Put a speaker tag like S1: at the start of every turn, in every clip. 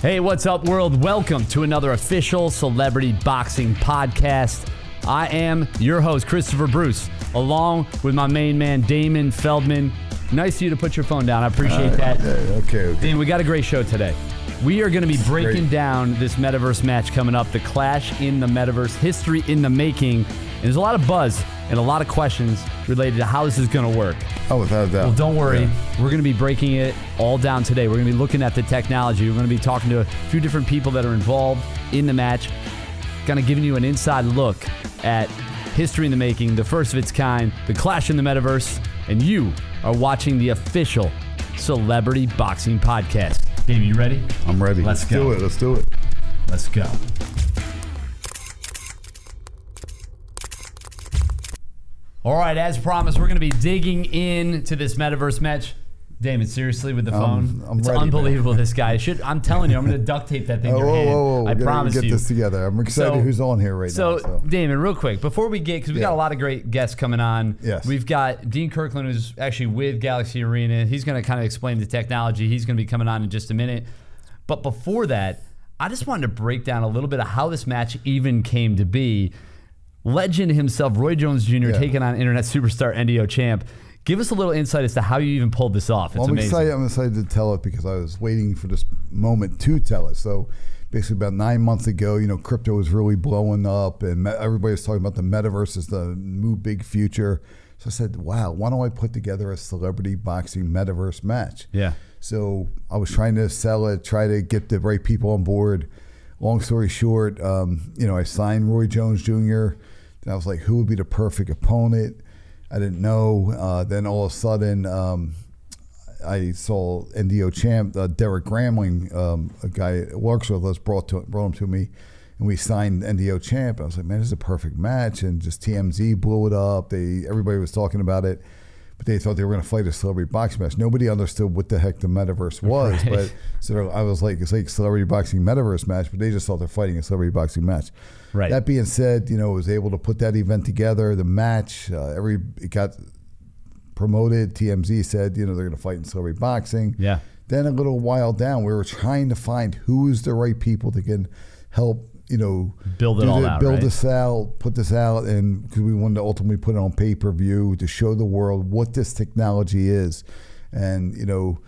S1: Hey, what's up, world? Welcome to another official celebrity boxing podcast. I am your host, Christopher Bruce, along with my main man, Damon Feldman. Nice of you to put your phone down. I appreciate that.
S2: Okay, okay.
S1: Damon, we got a great show today. We are going to be breaking
S2: Great.
S1: down this metaverse match coming up, the Clash in the Metaverse, history in the making. And there's a lot of buzz and a lot of questions related to how this is going to work.
S2: Oh, without a doubt.
S1: Well, don't worry.
S2: Yeah.
S1: We're going to be breaking it all down today. We're going to be looking at the technology. We're going to be talking to a few different people that are involved in the match. Kind of giving you an inside look at history in the making, the first of its kind, the clash in the metaverse, and you are watching the official Celebrity Boxing Podcast. Dave, you ready?
S2: I'm ready.
S1: Let's go.
S2: do it. Let's do it.
S1: Let's go. All right, as promised, we're going to be digging into this metaverse match. Damon, seriously, with the phone,
S2: I'm
S1: it's
S2: ready, man.
S1: unbelievable. This guy should. I'm telling you, I'm going to duct tape that thing
S2: Oh,
S1: to your
S2: whoa,
S1: hand.
S2: whoa, whoa.
S1: I
S2: We're
S1: promise
S2: get
S1: you.
S2: this together. I'm excited
S1: So-
S2: who's on here right
S1: So,
S2: now. So,
S1: Damon, real quick, before we get, because we got a lot of great guests coming on.
S2: Yes.
S1: We've got Dean Kirkland, who's actually with Galaxy Arena. He's going to kind of explain the technology. He's going to be coming on in just a minute. But before that, I just wanted to break down a little bit of how this match even came to be. Legend himself, Roy Jones Jr.,
S2: Yeah.
S1: taking on internet superstar NDO champ. Give us a little insight as to how you even pulled this off. It's
S2: well, I'm
S1: amazing.
S2: excited. I'm excited to tell it because I was waiting for this moment to tell it. So, basically, about nine months ago, you know, crypto was really blowing up, and everybody was talking about the metaverse as the new big future. So I said, "Wow, why don't I put together a celebrity boxing metaverse match?"
S1: Yeah.
S2: So I was trying to sell it, try to get the right people on board. Long story short, um, you know, I signed Roy Jones Jr. Then I was like, who would be the perfect opponent? I didn't know. Uh, then all of a sudden, um, I saw NDO champ uh, Derek Gramling, um, a guy that works with us, brought to brought him to me, and we signed NDO champ. I was like, man, this is a perfect match, and just TMZ blew it up. They everybody was talking about it, but they thought they were going to fight a celebrity boxing match. Nobody understood what the heck the metaverse was,
S1: Right.
S2: but so I was like, it's like celebrity boxing metaverse match, but they just thought they're fighting a celebrity boxing match.
S1: Right.
S2: That being said, you know, I was able to put that event together. The match, uh, every it got promoted. TMZ said, you know, they're going to fight in celebrity boxing.
S1: Yeah.
S2: Then a little while down, we were trying to find who's the right people that can help, you know,
S1: Build it all
S2: the-
S1: out,
S2: build
S1: right?
S2: this out, put this out, and because we wanted to ultimately put it on pay per view to show the world what this technology is, and you know.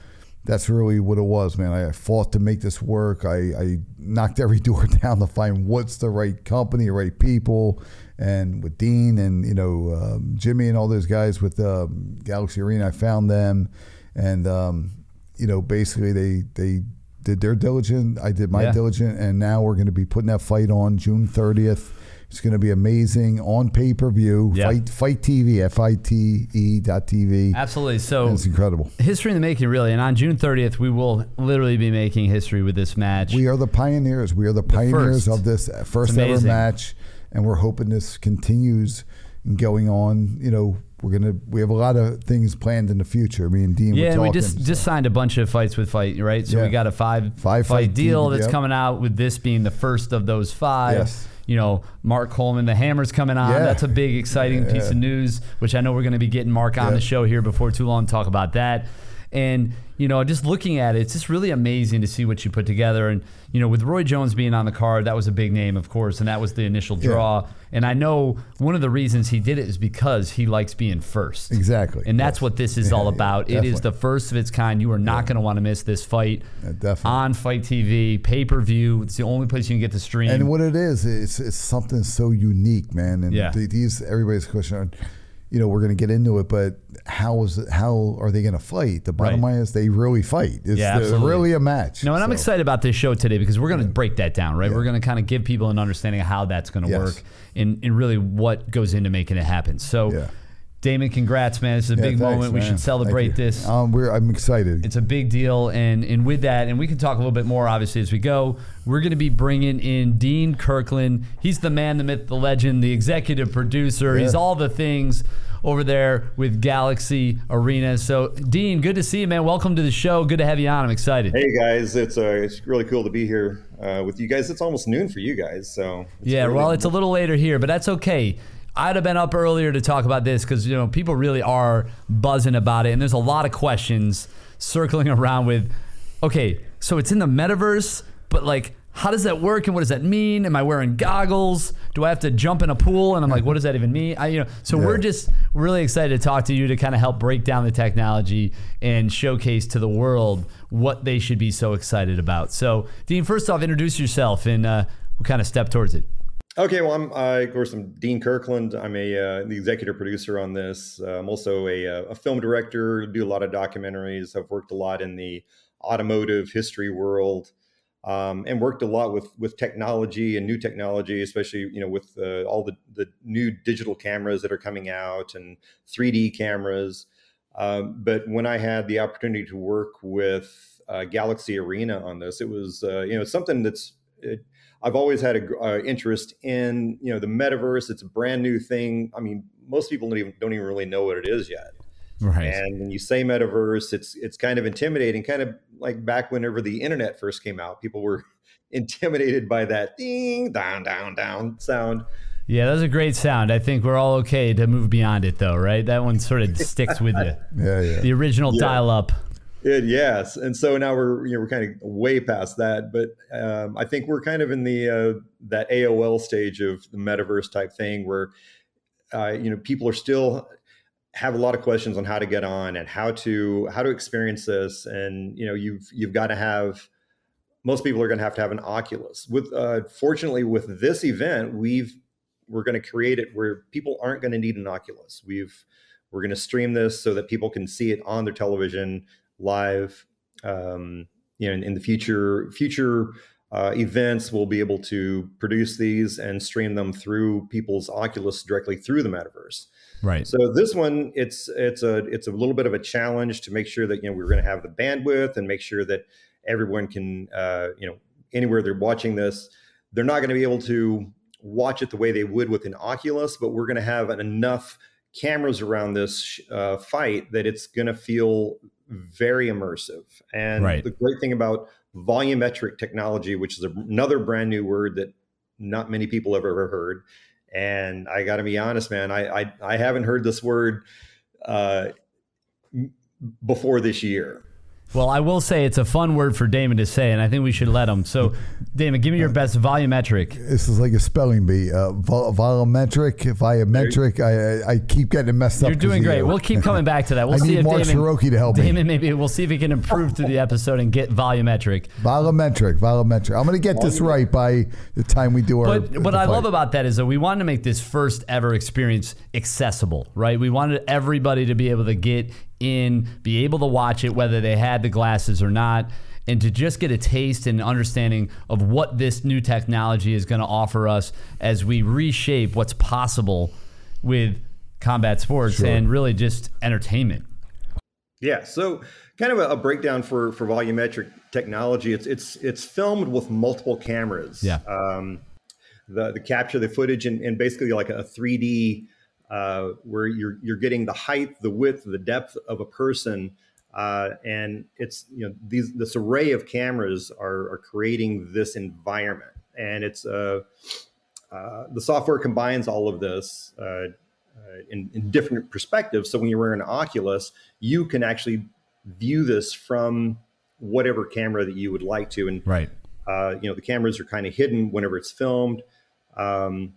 S2: That's really what it was, man. I fought to make this work. I, I knocked every door down to find what's the right company, the right people, and with Dean and you know um, Jimmy and all those guys with um, Galaxy Arena, I found them, and um, you know basically they they did their diligent. I did my
S1: Yeah.
S2: diligent, and now we're going to be putting that fight on June 30th. It's going to be amazing on pay per view.
S1: Yeah.
S2: Fight FITE TV F I T E dot TV.
S1: Absolutely. So
S2: It's incredible.
S1: history in the making, really. And on June 30th, we will literally be making history with this match.
S2: We are the pioneers. We are the pioneers of this first ever match, and we're hoping this continues and going on. You know, we're gonna we have a lot of things planned in the future. Me and Dean.
S1: yeah, we just
S2: so.
S1: just signed a bunch of fights with fight, right? So we got a five
S2: Five
S1: fight
S2: fight
S1: deal
S2: deal,
S1: that's
S2: yep.
S1: coming out with this being the first of those five.
S2: Yes.
S1: You know, Mark Coleman, the Hammer's coming on.
S2: Yeah.
S1: That's a big, exciting piece
S2: Yeah.
S1: of news, which I know we're going to be getting Mark on
S2: Yeah.
S1: the show here before too long to talk about that. And, you know, just looking at it, it's just really amazing to see what you put together. And, you know, with Roy Jones being on the card, that was a big name, of course, and that was the initial
S2: Yeah.
S1: draw. And I know one of the reasons he did it is because he likes being first.
S2: Exactly.
S1: And that's
S2: Yes.
S1: what this is
S2: Yeah,
S1: all
S2: yeah,
S1: about. it is the first of its kind. You are not going to want to miss this fight
S2: Yeah, definitely.
S1: on FITE TV, pay per view. It's the only place you can get the stream.
S2: And what it is, it's, it's something so unique, man. And
S1: Yeah.
S2: these everybody's question, you know, we're going to get into it, but how is it, how are they going to fight? The bottom
S1: Right.
S2: line is they really fight. It's
S1: Yeah, absolutely.
S2: really a match.
S1: no, and I'm excited about this show today because we're going to break that down, right?
S2: Yeah.
S1: We're going to kind of give people an understanding of how that's going to
S2: Yes.
S1: work and, and really what goes into making it happen. So,
S2: Yeah.
S1: Damon, congrats, man. This is a
S2: Yeah,
S1: big
S2: thanks,
S1: moment. We should celebrate this.
S2: Um, we're, I'm excited.
S1: It's a big deal, and and with that, and we can talk a little bit more obviously as we go. We're going to be bringing in Dean Kirkland. He's the man, the myth, the legend, the executive producer. He's all the things over there with Galaxy Arena. So, Dean, good to see you, man. Welcome to the show. Good to have you on. I'm excited.
S3: Hey guys, it's uh, it's really cool to be here uh, with you guys. It's almost noon for you guys, so it's
S1: Yeah,
S3: really-
S1: well, it's a little later here, but that's okay. I'd have been up earlier to talk about this because you know people really are buzzing about it, and there's a lot of questions circling around with. Okay, so it's in the metaverse, but like how does that work and what does that mean? Am I wearing goggles? Do I have to jump in a pool? And I'm like, what does that even mean? I, you know, so yeah. we're just really excited to talk to you to kind of help break down the technology and showcase to the world what they should be so excited about. So, Dean, first off, introduce yourself and uh, we'll kind of step towards it.
S3: Okay, well, I'm of course I'm Dean Kirkland. I'm a uh, the executive producer on this. Uh, I'm also a, uh, a, film director. Do a lot of documentaries. I've worked a lot in the automotive history world um, and worked a lot with with technology and new technology, especially you know with uh, all the the new digital cameras that are coming out and 3D cameras. Um, but when I had the opportunity to work with uh, Galaxy Arena on this, it was uh, you know something that's it, I've always had an uh, interest in you know the metaverse. It's a brand new thing. I mean, most people don't even don't even really know what it is yet.
S1: Right.
S3: And when you say metaverse, it's it's kind of intimidating, kind of like back whenever the internet first came out. People were intimidated by that ding down down down sound.
S1: Yeah, that was a great sound. I think we're all okay to move beyond it though, right? That one sort of sticks with you.
S2: Yeah, yeah.
S1: The original yeah. dial up.
S3: It, yes, and so now we're you know we're kind of way past that, but um, I think we're kind of in the uh, that AOL stage of the metaverse type thing where uh, you know people are still have a lot of questions on how to get on and how to how to experience this. And you know you've you've got to have most people are going to have to have an oculus. With uh, fortunately with this event we've we're going to create it where people aren't going to need an oculus. We've we're going to stream this so that people can see it on their television live um, you know in, in the future future uh, events we'll be able to produce these and stream them through people's oculus directly through the metaverse
S1: Right.
S3: So this one, it's it's a it's a little bit of a challenge to make sure that you know we're going to have the bandwidth and make sure that everyone can uh, you know anywhere they're watching this, they're not going to be able to watch it the way they would with an Oculus, but we're going to have enough cameras around this uh, fight that it's going to feel very immersive. And right. the great thing about volumetric technology, which is another brand new word that not many people have ever heard, and I got to be honest, man, I, I, I haven't heard this word uh, before this year.
S1: Well, I will say it's a fun word for Damon to say, and I think we should let him. So, Damon, give me your best volumetric.
S2: This is like a spelling bee. Uh, vol- volumetric, volumetric. I, I keep getting messed
S1: up. You're doing great. We'll keep coming back to that. We'll
S2: I
S1: see
S2: need
S1: if
S2: Mark
S1: Damon,
S2: Ciarrocchi to help
S1: Damon,
S2: me.
S1: maybe we'll see if he can improve through the episode and get volumetric.
S2: Volumetric, volumetric. I'm going to get this right by the time we do our.
S1: But what I love about that is that we wanted to make this first ever experience accessible, right? We wanted everybody to be able to get in, be able to watch it whether they had the glasses or not, and to just get a taste and understanding of what this new technology is going to offer us as we reshape what's possible with combat sports sure. and really just entertainment.
S3: Yeah, so kind of a, a, breakdown for for volumetric technology. It's it's it's filmed with multiple cameras.
S1: Yeah.
S3: Um, the the capture the footage and, and basically like a 3D uh, where you're you're getting the height, the width, the depth of a person, uh, and it's you know these this array of cameras are, are creating this environment, and it's uh, uh the software combines all of this uh, uh, in, in, different perspectives. So when you're wearing an Oculus, you can actually view this from whatever camera that you would like to, and
S1: right.
S3: you know the cameras are kind of hidden whenever it's filmed. Um,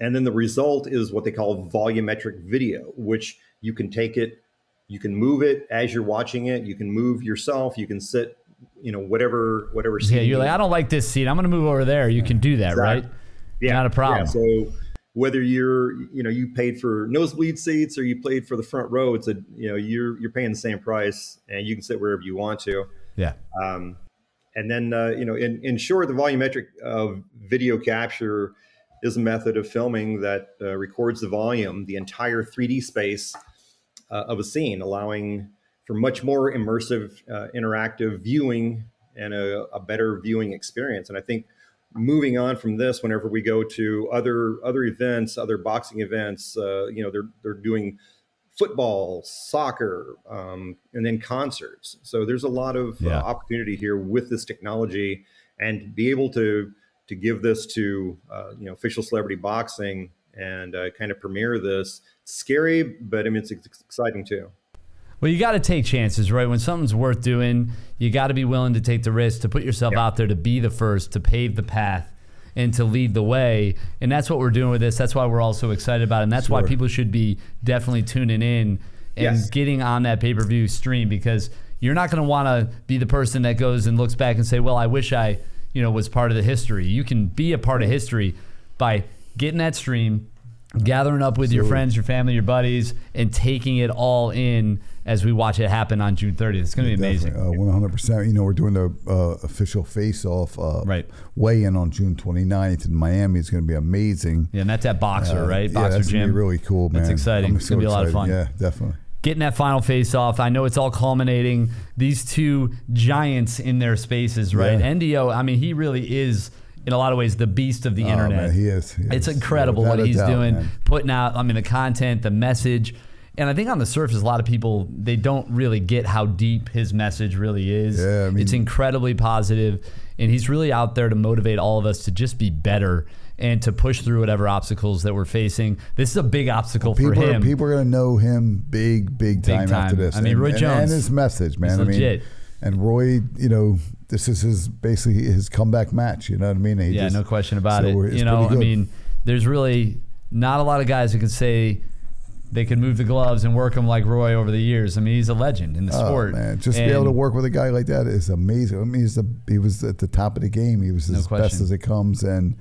S3: and then the result is what they call volumetric video, which you can take it, you can move it as you're watching it, you can move yourself, you can sit, you know, whatever whatever
S1: seat. Yeah, you're like, I don't like this seat. I'm gonna move over there. You can do that, exactly. right?
S3: Yeah.
S1: Not a problem.
S3: Yeah, so whether you're, you know, you paid for nosebleed seats or you paid for the front row, it's a, you know, you're you're paying the same price and you can sit wherever you want to.
S1: Yeah.
S3: Um, and then, uh, you know, in, in short, the volumetric uh, video capture is a method of filming that uh, records the volume, the entire 3D space uh, of a scene, allowing for much more immersive, uh, interactive viewing and a, a, better viewing experience. And I think moving on from this, whenever we go to other other events, other boxing events, uh, you know, they're they're doing football, soccer, um, and then concerts. So there's a lot of uh, yeah. opportunity here with this technology, and be able to to give this to uh, you know official celebrity boxing and uh, kind of premiere this. It's scary, but I mean it's exciting too.
S1: Well, you got to take chances, right? When something's worth doing, you got to be willing to take the risk, to put yourself
S3: Yeah.
S1: out there, to be the first, to pave the path, and to lead the way. And that's what we're doing with this. That's why we're all so excited about it. And that's why people should be definitely tuning in and
S3: Yes.
S1: getting on that pay per view stream because you're not going to want to be the person that goes and looks back and say, "Well, I wish I, you know, was part of the history." You can be a part of history by getting that stream, gathering up with your friends, your family, your buddies, and taking it all in as we watch it happen on June 30th. It's going to be amazing.
S2: Uh, 100%. You know, we're doing the uh, official face-off uh,
S1: Right.
S2: weigh-in on June 29th in Miami. It's going to be amazing.
S1: Yeah, and that's at Boxer,
S2: Uh,
S1: right?
S2: yeah,
S1: Boxer
S2: that's gonna
S1: Gym.
S2: be really cool, man.
S1: That's exciting.
S2: I'm
S1: It's gonna be a lot of fun.
S2: Yeah, definitely.
S1: Getting that final face off. I know it's all culminating. These two giants in their spaces, right?
S2: Yeah.
S1: NDO, I mean, he really is, in a lot of ways, the beast of the
S2: Oh,
S1: internet.
S2: man, he is. He
S1: It's
S2: is.
S1: incredible
S2: Without
S1: what he's
S2: doubt,
S1: doing,
S2: man.
S1: putting out, I mean, the content, the message. And I think on the surface, a lot of people, they don't really get how deep his message really is.
S2: Yeah, I mean-
S1: it's incredibly positive, And he's really out there to motivate all of us to just be better and to push through whatever obstacles that we're facing. This is a big obstacle
S2: People,
S1: for
S2: are,
S1: him.
S2: people are going to know him big, big time, after
S1: time.
S2: this.
S1: I mean,
S2: and,
S1: Roy
S2: and-
S1: Jones,
S2: and his message, man. I mean, and Roy, you know, this is his basically his comeback match. You know what I mean? He
S1: Yeah,
S2: just-
S1: no question about
S2: so
S1: it. You know, I mean, there's really not a lot of guys who can say they can move the gloves and work them like Roy over the years. I mean, he's a legend in the
S2: Oh,
S1: sport.
S2: man, just to
S1: And
S2: be able to work with a guy like that is amazing. I mean, he's the he was at the top of the game. He was
S1: No
S2: as best as it comes, and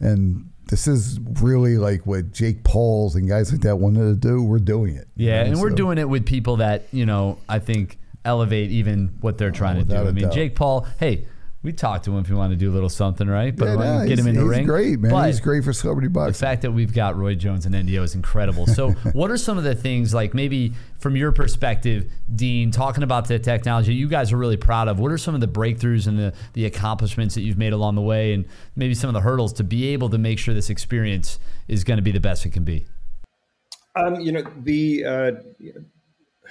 S2: and this is really like what Jake Pauls and guys like that wanted to do. We're doing it. you
S1: Yeah,
S2: know,
S1: and we're doing it with people that you know I think elevate even what they're trying to do. I mean,
S2: doubt.
S1: Jake Paul. Hey, we talked to him if you want to do a little something, right? But
S2: Yeah,
S1: we
S2: no,
S1: get him
S2: he's,
S1: in the
S2: he's
S1: ring.
S2: great, man.
S1: But
S2: he's great for celebrity
S1: bucks.
S2: the
S1: fact that we've got Roy Jones and NDO is incredible. So, what are some of the things, like maybe from your perspective, Dean, talking about the technology you guys are really proud of? What are some of the breakthroughs and the, the accomplishments that you've made along the way, and maybe some of the hurdles to be able to make sure this experience is going to be the best it can be?
S3: Um, you know, the uh,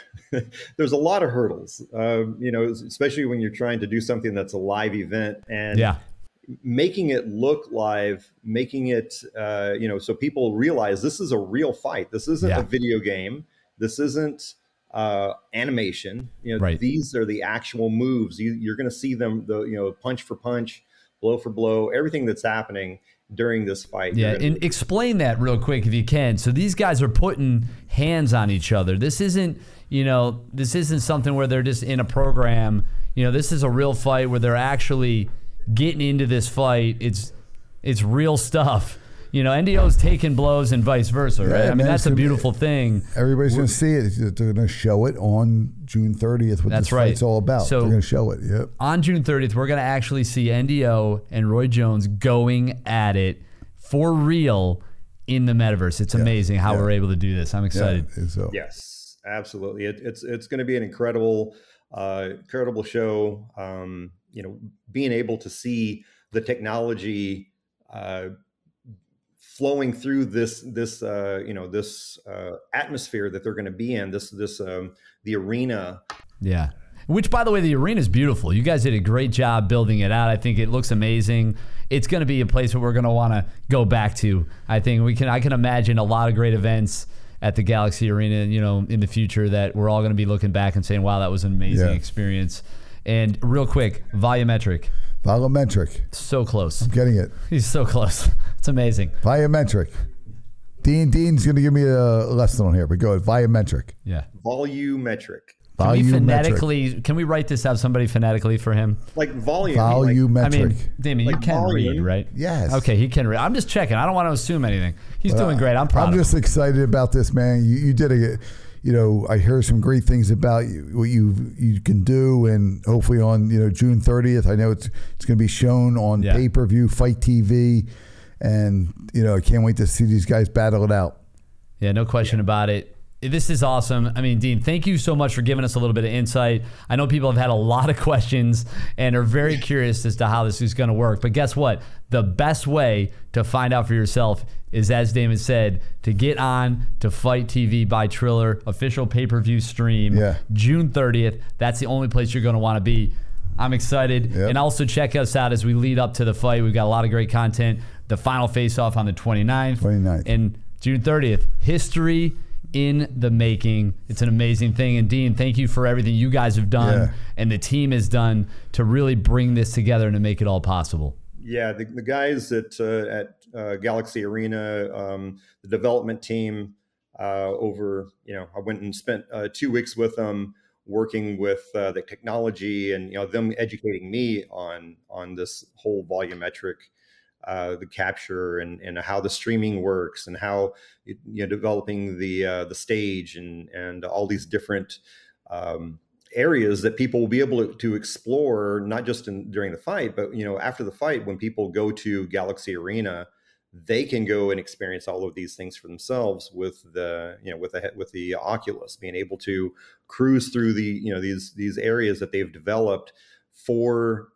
S3: there's a lot of hurdles. Um, you know, especially when you're trying to do something that's a live event and
S1: Yeah.
S3: making it look live, making it uh, you know, so people realize this is a real fight. This isn't
S1: Yeah.
S3: a video game. This isn't uh, animation. You know,
S1: Right.
S3: these are the actual moves. You, you're going to see them, the you know, punch for punch, blow for blow, everything that's happening during this fight.
S1: Yeah,
S3: gonna-
S1: and explain that real quick if you can. So these guys are putting hands on each other. This isn't, you know, this isn't something where they're just in a program. You know, this is a real fight where they're actually getting into this fight. It's it's real stuff. You know, NDO's taking blows and vice versa, right?
S2: Yeah,
S1: I mean,
S2: man,
S1: that's a
S2: gonna be-
S1: beautiful thing.
S2: Everybody's going to see it. They're going to show it on June 30th. What
S1: That's
S2: this
S1: right.
S2: fight's all about.
S1: So-
S2: They're going to show it. Yep.
S1: on June 30th, we're going to actually see NDO and Roy Jones going at it for real in the metaverse. It's amazing how
S2: yeah.
S1: we're able to do this. I'm excited.
S2: Yeah, so
S3: Yes, absolutely. It, it's it's going to be an incredible, uh, incredible show. Um, you know, being able to see the technology uh, flowing through this this uh, you know this uh, atmosphere that they're going to be in. This this um, the arena.
S1: Yeah. Which, by the way, the arena is beautiful. You guys did a great job building it out. I think it looks amazing. It's going to be a place where we're going to want to go back to. I think we can. I can imagine a lot of great events at the Galaxy Arena. You know, in the future that we're all going to be looking back and saying, "Wow, that was an amazing
S2: Yeah.
S1: experience." And real quick, volumetric,
S2: volumetric.
S1: so close.
S2: I'm getting it.
S1: He's so close. It's amazing.
S2: Volumetric. Dean Dean's going to give me a lesson on here, but go ahead. Volumetric.
S1: Yeah.
S3: Volumetric,
S1: Can we phonetically? Can we write this out? Somebody phonetically for him.
S3: like volume. like-
S2: Volumetric.
S1: I mean, Damien,
S3: Like
S1: you can
S3: volume?
S1: read, right?
S2: Yes.
S1: Okay, he can read. I'm just checking. I don't want to assume anything. He's doing great. I'm proud
S2: I'm
S1: of him.
S2: just excited about this, man. You, you did a, you know, I hear some great things about you, what you you can do, and hopefully on you know June 30th, I know it's it's going to be shown on
S1: Yeah.
S2: pay per view, FITE TV, and you know I can't wait to see these guys battle it out.
S1: Yeah, no question about it. This is awesome. I mean, Dean, thank you so much for giving us a little bit of insight. I know people have had a lot of questions and are very curious as to how this is going to work. But guess what? The best way to find out for yourself is, as Damon said, to get on to FITE TV by Triller, official pay per view stream,
S2: Yeah.
S1: June 30th. That's the only place you're going to want to be. I'm excited.
S2: Yep.
S1: And also check us out as we lead up to the fight. We've got a lot of great content. The final face off on the 29th.
S2: 29th.
S1: And June 30th. History in the making. It's an amazing thing. And Dean, thank you for everything you guys have done
S2: Yeah.
S1: and the team has done to really bring this together and to make it all possible.
S3: Yeah, the, the guys at uh, at uh, Galaxy Arena, um, the development team, uh, over you know, I went and spent uh, two weeks with them, working with uh, the technology and you know them educating me on on this whole volumetric, uh, the capture and and how the streaming works and how you know developing the uh, the stage and and all these different. Um, areas that people will be able to, to explore not just in, during the fight but you know after the fight when people go to galaxy arena they can go and experience all of these things for themselves with the you know with the with the oculus being able to cruise through the you know these these areas that they've developed for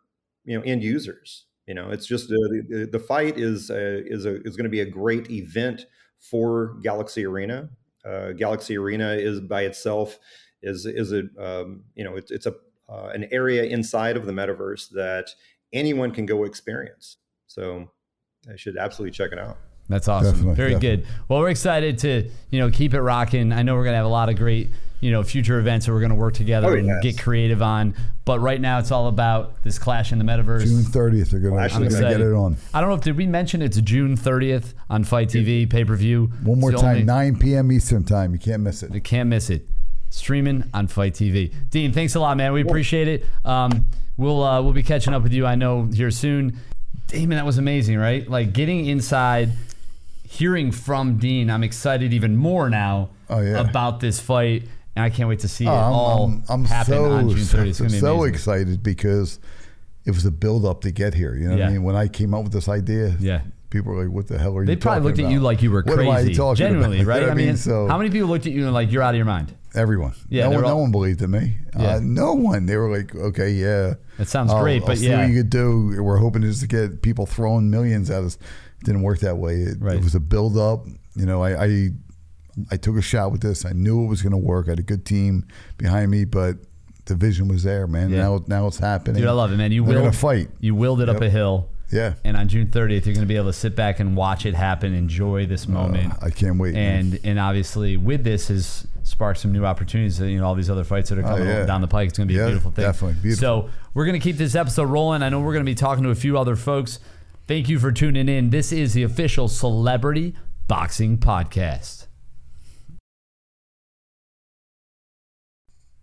S3: you know end users you know it's just uh, the, the fight is uh, is a is going to be a great event for galaxy arena uh, galaxy arena is by itself is is a um, you know it's it's a uh, an area inside of the metaverse that anyone can go experience. So I should absolutely check it out.
S1: That's awesome.
S2: Definitely,
S1: Very
S2: definitely.
S1: good. Well, we're excited to, you know, keep it rocking. I know we're going to have a lot of great, you know, future events that we're going to work together
S3: Oh,
S1: and
S3: yes.
S1: get creative on. But right now it's all about this clash in the metaverse.
S2: June 30th, they're gonna,
S3: I'm
S2: gonna get it on.
S1: I don't know if did we mention it's June 30th on FITE TV pay-per-view.
S2: One more time,
S1: only-
S2: 9 p.m. Eastern time. You can't miss it.
S1: You can't miss it. Streaming on FITE TV. Dean, thanks a lot, man. We appreciate it. Um, we'll uh, we'll be catching up with you. I know here soon. Damon, that was amazing, right? Like getting inside, hearing from Dean. I'm excited even more now
S2: Oh, yeah.
S1: about this fight, and I can't wait to see it
S2: Oh, I'm,
S1: all
S2: I'm, I'm
S1: happen
S2: so,
S1: on June 30th. It's gonna be
S2: so
S1: amazing.
S2: excited because it was a build up to get here. You know what
S1: Yeah.
S2: I mean? When I came up with this idea,
S1: Yeah.
S2: people were like, "What the hell are
S1: They
S2: you?"
S1: They
S2: probably
S1: looked at you like you were
S2: What am I
S1: crazy.
S2: talking
S1: Genuinely,
S2: about?
S1: right?
S2: You know
S1: I mean,
S2: so
S1: how many people looked at you and like you're out of your mind?
S2: everyone.
S1: Yeah,
S2: no one,
S1: were
S2: no one believed in me.
S1: Yeah.
S2: Uh, no one. They were like, "Okay, yeah,
S1: That sounds
S2: I'll-
S1: great,
S2: I'll
S1: but
S2: see
S1: yeah.
S2: what you could do." We're hoping just to get people throwing millions at us. Didn't work that way. It,
S1: Right.
S2: it was a build up. You know, I, I I took a shot with this. I knew it was going to work. I had a good team behind me, but the vision was there, man.
S1: Yeah.
S2: Now, now it's happening.
S1: Dude, I love it, man. You
S2: They're fight.
S1: You willed it up a hill.
S2: Yeah,
S1: And on June 30th, you're going to be able to sit back and watch it happen, enjoy this moment.
S2: Uh, I can't wait. man.
S1: and and obviously with this has sparked some new opportunities. You know, all these other fights that are coming
S2: Oh, yeah.
S1: down the pike. It's going to be a beautiful thing.
S2: definitely. Beautiful.
S1: So we're going to keep this episode rolling. I know we're going to be talking to a few other folks. Thank you for tuning in. This is the official Celebrity Boxing Podcast.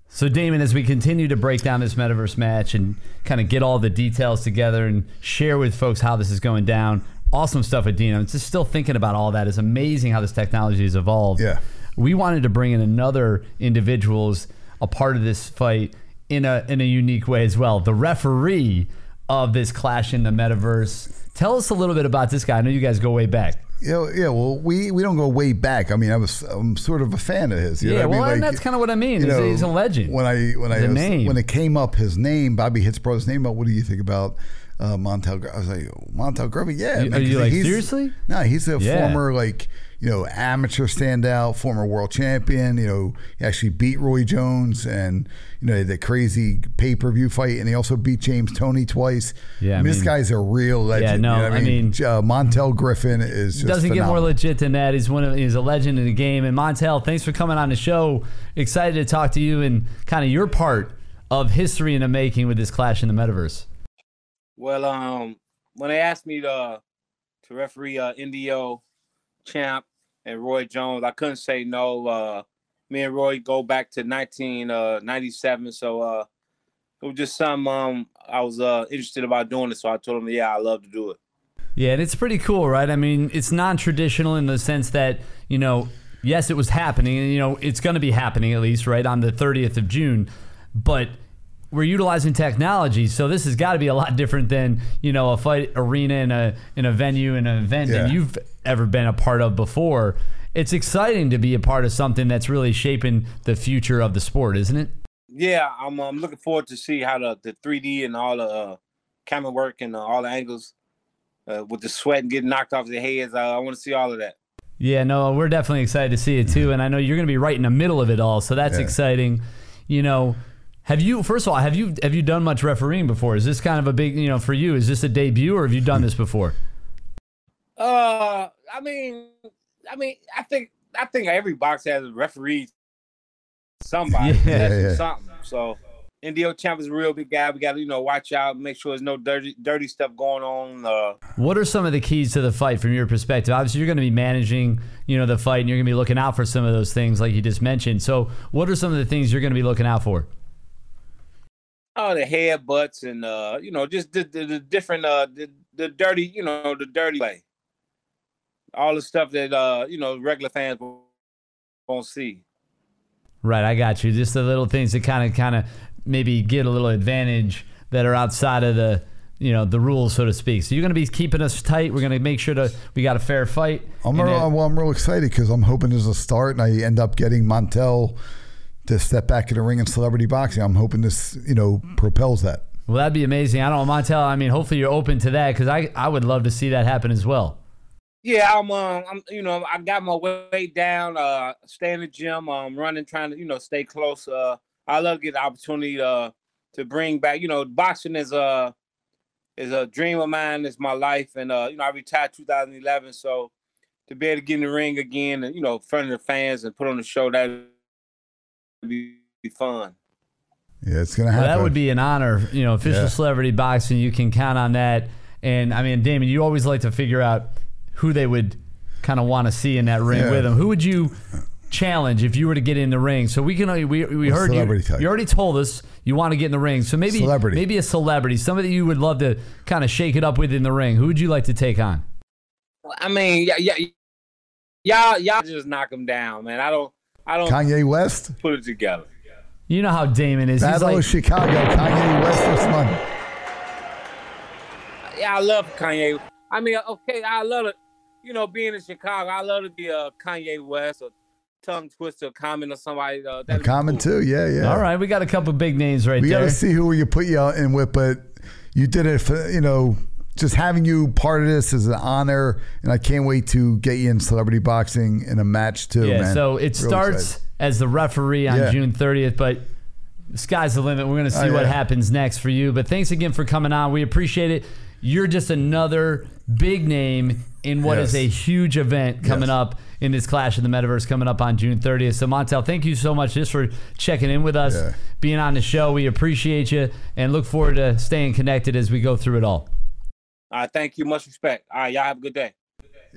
S1: So, Damon, as we continue to break down this metaverse match and kind of get all the details together and share with folks how this is going down, awesome stuff Dean. I'm just still thinking about all that. It's amazing how this technology has evolved.
S2: Yeah.
S1: We wanted to bring in another individuals a part of this fight in a in a unique way as well. The referee of this clash in the metaverse. Tell us a little bit about this guy. I know you guys go way back.
S2: Yeah, yeah. Well, we, we don't go way back. I mean, I was I'm sort of a fan of his. You know
S1: yeah,
S2: I
S1: well,
S2: mean?
S1: and that's kind of what I mean. He's,
S2: know,
S1: he's a legend.
S2: When I when I was-
S1: name.
S2: when it came up, his name, Bobby Hitz brought his name up. What do you think about uh, Montell? I was like, Montell Griffin. Yeah.
S1: You-
S2: man,
S1: are you like,
S2: he's-
S1: seriously?
S2: No, he's a
S1: Yeah.
S2: former like you know amateur standout, former world champion. You know, he actually beat Roy Jones and you know the crazy pay per view fight, and he also beat James Toney twice.
S1: Yeah, I
S2: I mean, this guy's a real legend.
S1: Yeah, no,
S2: you know what
S1: I mean-
S2: uh, Montell Griffin is just
S1: doesn't get more legit than that. He's one of he's a legend in the game. And Montell, thanks for coming on the show. Excited to talk to you and kind of your part of history in the making with this clash in the metaverse.
S4: Well, um, when they asked me to to referee uh, NDO, Champ, and Roy Jones, I couldn't say no. Uh, me and Roy go back to 1997, so uh, it was just something um, I was uh, interested about doing it. So I told him, yeah, I love to do it.
S1: Yeah, and it's pretty cool, right? I mean, it's non-traditional in the sense that you know, yes, it was happening, and you know, it's going to be happening at least right on the 30th of June, but we're utilizing technology, so this has got to be a lot different than you know a fight arena in a in a venue in an event
S2: Yeah.
S1: than you've ever been a part of before. It's exciting to be a part of something that's really shaping the future of the sport, isn't it?
S4: Yeah, I'm um, looking forward to see how the, the 3D and all the uh, camera work and uh, all the angles uh, with the sweat and getting knocked off their heads. I, I want to see all of that.
S1: Yeah, no, we're definitely excited to see it too, and I know you're going to be right in the middle of it all, so that's
S2: Yeah.
S1: exciting. You know, have you first of all have you have you done much refereeing before? Is this kind of a big you know for you? Is this a debut or have you done this before?
S4: Uh, I mean, I mean, I think I think every box has a referee, somebody,
S1: Yeah,
S2: yeah.
S4: something. So NDO champ is a real big guy. We got to you know watch out, make sure there's no dirty dirty stuff going on. Uh,
S1: What are some of the keys to the fight from your perspective? Obviously, you're going to be managing, you know, the fight, and you're going to be looking out for some of those things, like you just mentioned. So, what are some of the things you're going to be looking out for?
S4: Oh, the headbutts and uh, you know, just the, the, the different uh, the, the dirty, you know, the dirty way. All the stuff that uh, you know, regular fans won't- won't see.
S1: Right, I got you. Just the little things that kind of, kind of maybe get a little advantage that are outside of the, you know, the rules, so to speak. So you're going to be keeping us tight. We're going to make sure that we got a fair fight.
S2: I'm real,
S1: then-
S2: well, I'm real excited because I'm hoping there's a start, and I end up getting Montell to step back in the ring in celebrity boxing. I'm hoping this, you know, propels that.
S1: well, that'd be amazing. I don't know, Montell. I mean, hopefully you're open to that because I, I would love to see that happen as well.
S4: Yeah, I'm um, I'm you know, I got my weight down, uh stay in the gym, um running, trying to, you know, stay close. Uh I love to get the opportunity uh to bring back, you know, boxing is a is a dream of mine, it's my life. And uh, you know, I retired 2011, so to be able to get in the ring again and you know, in front of the fans and put on the show that would be, be fun.
S2: Yeah, it's gonna
S1: Well,
S2: happen.
S1: that would be an honor. You know, official
S2: Yeah.
S1: celebrity boxing, you can count on that. And I mean, Damon, you always like to figure out who they would kind of want to see in that ring
S2: Yeah.
S1: with them. Who would you challenge if you were to get in the ring? So we can uh, we we
S2: A
S1: heard you.
S2: type.
S1: You already told us you want to get in the ring. So maybe
S2: Celebrity.
S1: maybe a celebrity, somebody you would love to kind of shake it up with in the ring. Who would you like to take on?
S4: I mean, yeah, yeah, y'all, y'all just knock them down, man. I don't, I don't
S2: Kanye West,
S4: put it together.
S1: You know how Damon is. He's
S2: Battle
S1: like,
S2: of Chicago, Kanye West this month.
S4: Yeah, I love Kanye. I mean, okay, I love it. You know, being in Chicago, I love to be a Kanye West or tongue twister, Common or somebody. Uh,
S2: A
S4: that'd
S2: comment
S4: cool.
S2: too, yeah, yeah.
S1: all right, we got a couple big names right there.
S2: We got to see who you put you in with, but you did it for you know. Just having you part of this is an honor, and I can't wait to get you in celebrity boxing in a match too,
S1: Yeah,
S2: man.
S1: so it
S2: Real
S1: starts
S2: excited.
S1: as the referee on
S2: Yeah.
S1: June 30th, but sky's the limit. We're going to see
S2: Oh,
S1: what happens next for you. But thanks again for coming on. We appreciate it. You're just another big name in what is
S2: Yes.
S1: a huge event coming
S2: Yes.
S1: up in this Clash of the Metaverse coming up on June 30th. So, Montell, thank you so much just for checking in with us,
S2: Yeah.
S1: being on the show. We appreciate you and look forward to staying connected as we go through it all.
S4: All right, thank you. Much respect. All right, y'all have a good day.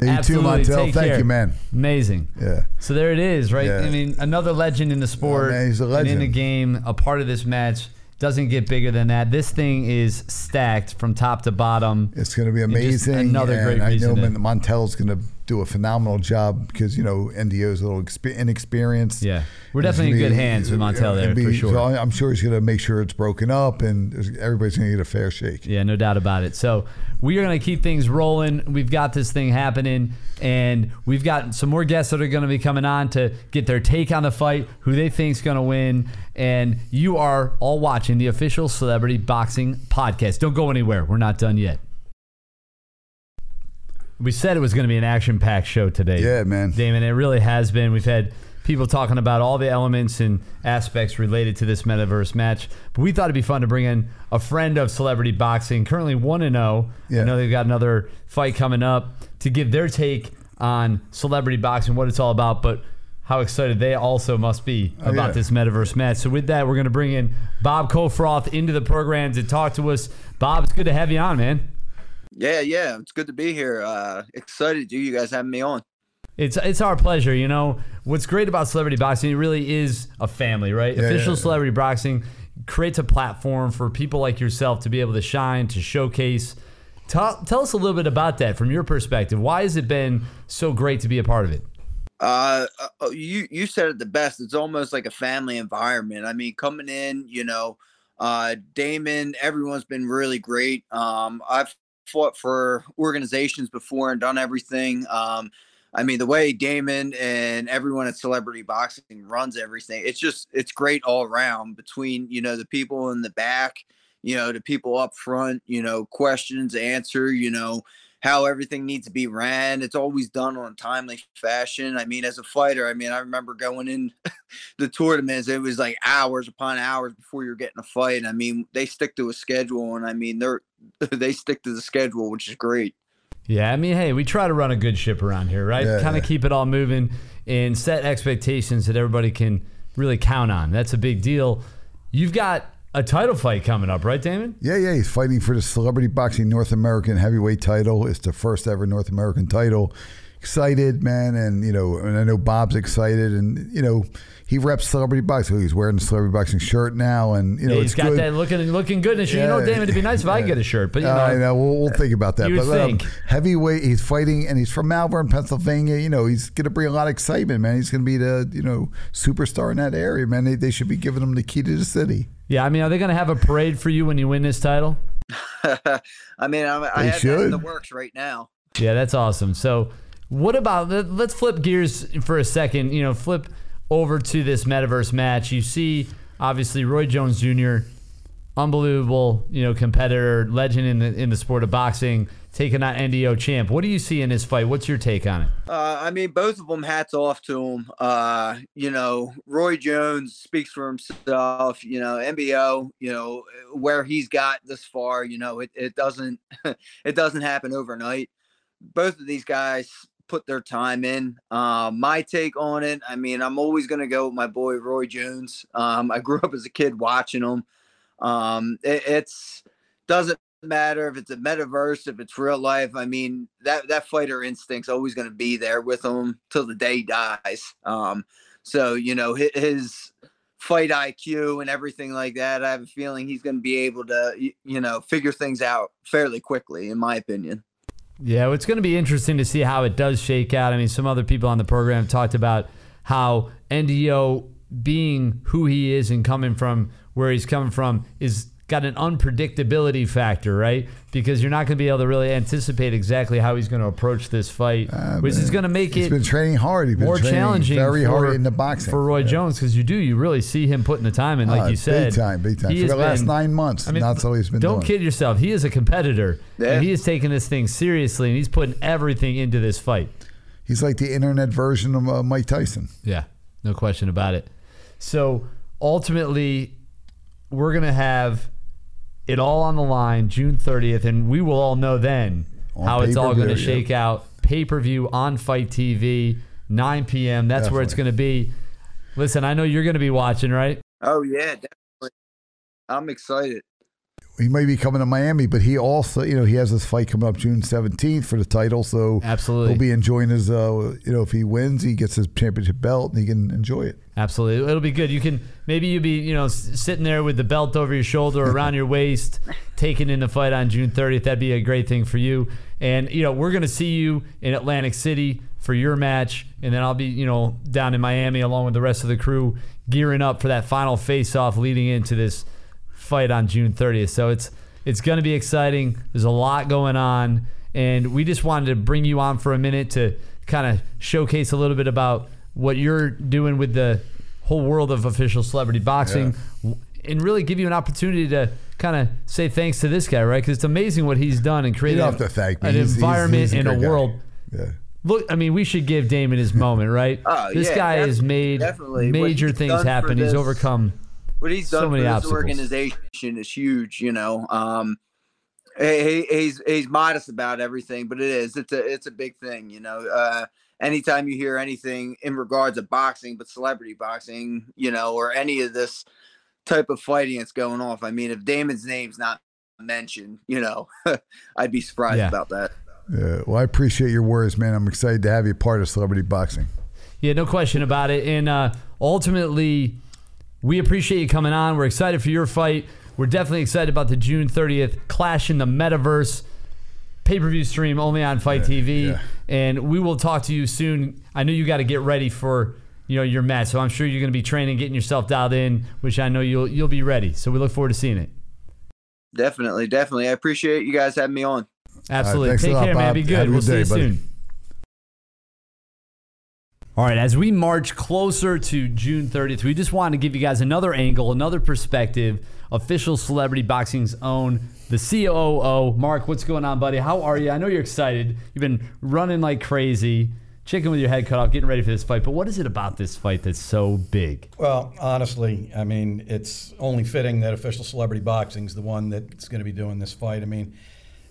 S2: Yeah, you
S1: Absolutely.
S2: too, Montell.
S1: Take
S2: Thank
S1: care.
S2: you, man.
S1: Amazing.
S2: Yeah.
S1: So there it is, right?
S2: Yeah.
S1: I mean, another legend in the sport,
S2: man, he's a
S1: and in the game, a part of this match. Doesn't get bigger than that. This thing is stacked from top to bottom.
S2: It's going to be
S1: just
S2: amazing.
S1: another
S2: and
S1: great
S2: I know
S1: to-
S2: Montell's going to do a phenomenal job because, you know, NDO's a little expe- inexperienced.
S1: Yeah, we're definitely in good hands with
S2: Montell
S1: there
S2: be-
S1: for sure.
S2: so I'm sure he's going to make sure it's broken up and everybody's going to get a fair shake.
S1: Yeah, no doubt about it. So we are going to keep things rolling. We've got this thing happening, and we've got some more guests that are going to be coming on to get their take on the fight, who they think's going to win. And you are all watching the official Celebrity Boxing Podcast. Don't go anywhere. We're not done yet. We said it was going to be an action-packed show today.
S2: Yeah, man.
S1: Damon, it really has been. We've had people talking about all the elements and aspects related to this metaverse match. But we thought it'd be fun to bring in a friend of celebrity boxing, currently 1 and 0. I know they've got another fight coming up to give their take on celebrity boxing, what it's all about, but how excited they also must be
S2: Oh,
S1: about
S2: yeah.
S1: this metaverse match. So with that, we're going to bring in Bob Kofroth into the program to talk to us. Bob, it's good to have you on, man.
S5: Yeah, yeah, it's good to be here. Uh, excited you, you guys having me on.
S1: It's it's our pleasure. You know what's great about celebrity boxing? It really is a family, right?
S2: Yeah,
S1: Official
S2: yeah, yeah.
S1: celebrity boxing creates a platform for people like yourself to be able to shine, to showcase. Tell, tell us a little bit about that from your perspective. Why has it been so great to be a part of it?
S5: Uh, uh, you you said it the best. It's almost like a family environment. I mean, coming in, you know, uh, Damon, everyone's been really great. Um, I've fought for organizations before and done everything. Um, I mean, the way Damon and everyone at Celebrity Boxing runs everything, it's just it's great all around. Between you know the people in the back, you know the people up front, you know questions answer, you know how everything needs to be ran. It's always done on a timely fashion. I mean, as a fighter, I mean, I remember going in the tournaments, it was like hours upon hours before you're getting a fight. I mean, they stick to a schedule and I mean they're they stick to the schedule, which is great.
S1: Yeah, I mean, hey, we try to run a good ship around here, right?
S2: Yeah,
S1: kind of
S2: yeah.
S1: keep it all moving and set expectations that everybody can really count on. That's a big deal. You've got a title fight coming up, right, Damon?
S2: Yeah, yeah, he's fighting for the Celebrity Boxing North American Heavyweight title. It's the first ever North American title. Excited, man, and you know, and I know Bob's excited, and you know, he reps Celebrity Boxing. He's wearing the Celebrity Boxing shirt now, and you know,
S1: Yeah,
S2: it's
S1: he's got
S2: good.
S1: that looking looking good in his shirt. you know,
S2: Yeah.
S1: Damon, it'd be nice if I get a shirt, but you
S2: Uh,
S1: know,
S2: I know. We'll, we'll think about that.
S1: You would
S2: but um,
S1: think.
S2: heavyweight, he's fighting, and he's from Malvern, Pennsylvania. You know, he's going to bring a lot of excitement, man. He's going to be the you know superstar in that area, man. They, they should be giving him the key to the city.
S1: yeah. I mean, are they going to have a parade for you when you win this title?
S5: I mean, I, I
S2: They
S5: have that in the works right now.
S1: Yeah, that's awesome. So, what about let- let's flip gears for a second. You know, flip over to this metaverse match. You see, obviously, Roy Jones Jr., unbelievable, you know, competitor, legend in the in the sport of boxing, taking on NDO champ. What do you see in this fight? What's your take on it?
S5: Uh, I mean, both of them. Hats off to them. Uh, you know, Roy Jones speaks for himself. You know, NDO. You know where he's got this far. You know, it, it doesn't it doesn't happen overnight. Both of these guys put their time in. Um, my take on it. I mean, I'm always gonna go with my boy Roy Jones. Um, I grew up as a kid watching him. Um, it, it's doesn't matter if it's a metaverse, if it's real life. I mean, that that fighter instinct's always going to be there with him till the day dies. Um, so you know his, his fight IQ and everything like that. I have a feeling he's going to be able to you know figure things out fairly quickly, in my opinion.
S1: Yeah, well, it's going to be interesting to see how it does shake out. I mean, some other people on the program talked about how NDO being who he is and coming from where he's coming from is got an unpredictability factor, right? Because you're not going to be able to really anticipate exactly how he's going to approach this fight,
S2: Uh,
S1: which is going to make
S2: He's
S1: it
S2: been training hard. He's been
S1: more challenging
S2: very
S1: for,
S2: hard in the boxing
S1: for Roy
S2: Yeah.
S1: Jones because you do you really see him putting the time in, like
S2: Uh,
S1: you said,
S2: big time, big time.
S1: he
S2: For the
S1: has
S2: last
S1: been-
S2: nine months,
S1: I mean,
S2: that's all he's been
S1: don't
S2: doing.
S1: kid yourself. He is a competitor,
S5: Yeah.
S1: and he is taking this thing seriously, and he's putting everything into this fight.
S2: He's like the internet version of uh, Mike Tyson.
S1: Yeah, no question about it. So ultimately, we're gonna have it all on the line June 30th, and we will all know then
S2: On
S1: how it's all going to
S2: pay-per-view,
S1: shake out. Pay per view on FITE TV, 9 p.m. That's where it's going to be. Listen, I know you're going to be watching, right?
S5: Oh yeah, definitely. I'm excited.
S2: He may be coming to Miami, but he also, you know, he has this fight coming up June 17th for the title. So
S1: Absolutely.
S2: he'll be enjoying his, uh, you know, if he wins, he gets his championship belt and he can enjoy it.
S1: Absolutely, it'll be good. You can maybe you be you know sitting there with the belt over your shoulder around your waist, taking in the fight on June 30th. That'd be a great thing for you. And you know we're gonna see you in Atlantic City for your match, and then I'll be you know down in Miami along with the rest of the crew gearing up for that final face-off leading into this fight on June 30th. So it's it's going to be exciting. There's a lot going on, and we just wanted to bring you on for a minute to kind of showcase a little bit about what you're doing with the whole world of official celebrity boxing, and really give you an opportunity to kind of say thanks to this guy, right? Because it's amazing what he's done and created
S2: don't have to thank me.
S1: an
S2: He's- he's-
S1: environment
S2: he's
S1: in a
S2: great guy.
S1: world.
S2: Yeah.
S1: Look, I mean, we should give Damon his moment, right?
S5: Oh,
S1: this
S5: yeah,
S1: guy has made
S5: definitely.
S1: Major things happen. He's overcome.
S5: What he's done
S1: many
S5: for this
S1: obstacles.
S5: organization is huge. You know, um, he, he- he's he's modest about everything, but it is it's a it's a big thing. You know, uh, anytime you hear anything in regards to boxing, but celebrity boxing, you know, or any of this type of fighting that's going off. I mean, if Damon's name's not mentioned, you know, I'd be surprised
S1: Yeah.
S5: about that.
S2: Yeah. Well, I appreciate your words, man. I'm excited to have you part of celebrity boxing.
S1: Yeah, no question about it. And uh, ultimately, we appreciate you coming on. We're excited for your fight. We're definitely excited about the June 30th Clash in the Metaverse pay per view stream only on FITE TV.
S2: yeah.
S1: And we will talk to you soon. I know you got to get ready for you know your match, so I'm sure you're going to be training, getting yourself dialed in, which I know you'll you'll be ready. So we look forward to seeing it.
S5: Definitely, definitely. I appreciate you guys having me on.
S1: Absolutely.
S2: thanks a
S1: Take
S2: lot,
S1: care, man.
S2: Bob.
S1: Be good.
S2: a
S1: We'll
S2: good
S1: see
S2: day,
S1: you
S2: buddy.
S1: soon. All right, as we march closer to June 30th, we just wanted to give you guys another angle, another perspective. Official celebrity boxing's own, the COO. Mark, what's going on, buddy? How are you? I know you're excited. You've been running like crazy, chicken with your head cut off, getting ready for this fight. But what is it about this fight that's so big?
S6: Well, honestly, I mean, it's only fitting that official celebrity boxing's the one that's going to be doing this fight. I mean,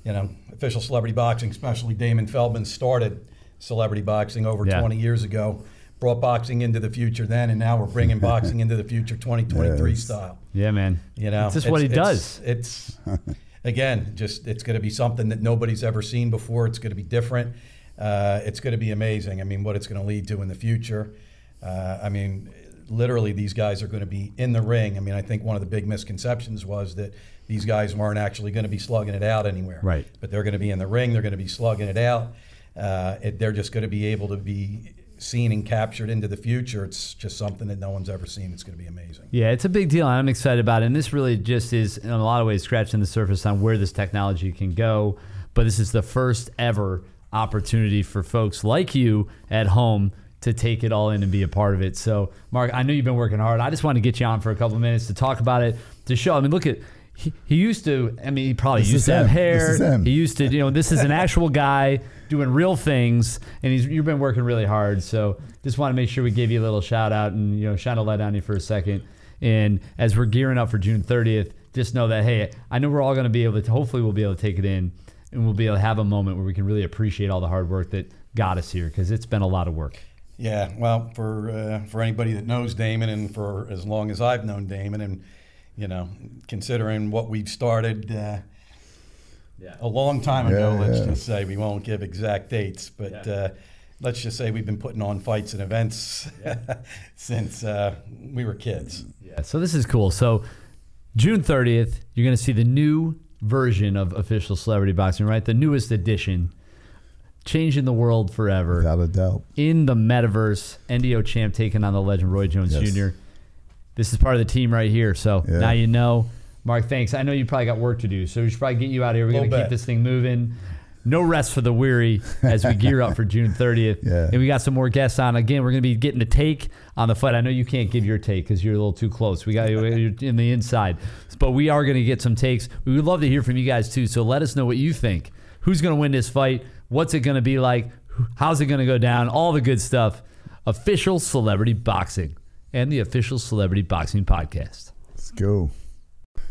S6: you know, official celebrity boxing, especially Damon Feldman, started celebrity boxing over
S1: Yeah.
S6: 20 years ago. Brought boxing into the future then, and now we're bringing boxing into the future 2023
S2: Yes.
S6: style.
S1: Yeah, man.
S6: You know,
S1: it's just what he
S6: it's-
S1: does.
S6: It's, it's again, just it's going to be something that nobody's ever seen before. It's going to be different. Uh, it's going to be amazing. I mean, what it's going to lead to in the future. Uh, I mean, literally, these guys are going to be in the ring. I mean, I think one of the big misconceptions was that these guys weren't actually going to be slugging it out anywhere.
S1: Right.
S6: But they're going to be in the ring. They're going to be slugging it out. Uh, it, they're just going to be able to be seen and captured into the future. It's just something that no one's ever seen. It's going to be amazing.
S1: Yeah, it's a big deal. I'm excited about it. And this really just is, in a lot of ways, scratching the surface on where this technology can go. But this is the first ever opportunity for folks like you at home to take it all in and be a part of it. So, Mark, I know you've been working hard. I just want to get you on for a couple of minutes to talk about it, to show. I mean, look at. He, he used to. I mean, he probably
S2: This
S1: used
S2: is
S1: to have hair.
S2: This is him.
S1: He used to. You know, this is an actual guy doing real things, and he's. You've been working really hard. So, just want to make sure we give you a little shout out and you know shine a light on you for a second. And as we're gearing up for June 30th, just know that hey, I know we're all going to be able to. Hopefully, we'll be able to take it in, and we'll be able to have a moment where we can really appreciate all the hard work that got us here because it's been a lot of work.
S6: Yeah, well, for uh, for anybody that knows Damon, and for as long as I've known Damon, and you know, considering what we've started uh, a long time ago,
S2: Yeah,
S6: let's
S2: yeah.
S6: just say we won't give exact dates, but uh, let's just say we've been putting on fights and events since uh, we were kids.
S1: Yeah, so this is cool. So June 30th, you're going to see the new version of official celebrity boxing, right? The newest edition, changing the world forever.
S2: Without a doubt.
S1: in the metaverse, NDO champ taking on the legend Roy Jones
S2: Yes.
S1: Jr. This is part of the team right here. So
S2: Yeah.
S1: now you know. Mark, thanks. I know you probably got work to do, so we should probably get you out of here. We're going to keep this thing moving. No rest for the weary as we gear up for June 30th.
S2: Yeah.
S1: And we got some more guests on. Again, we're going to be getting the take on the fight. I know you can't give your take because you're a little too close. We got you in the inside. But we are going to get some takes. We would love to hear from you guys too. So let us know what you think. Who's going to win this fight? What's it going to be like? How's it going to go down? All the good stuff. Official Celebrity Boxing and the Official Celebrity Boxing Podcast.
S2: Let's go.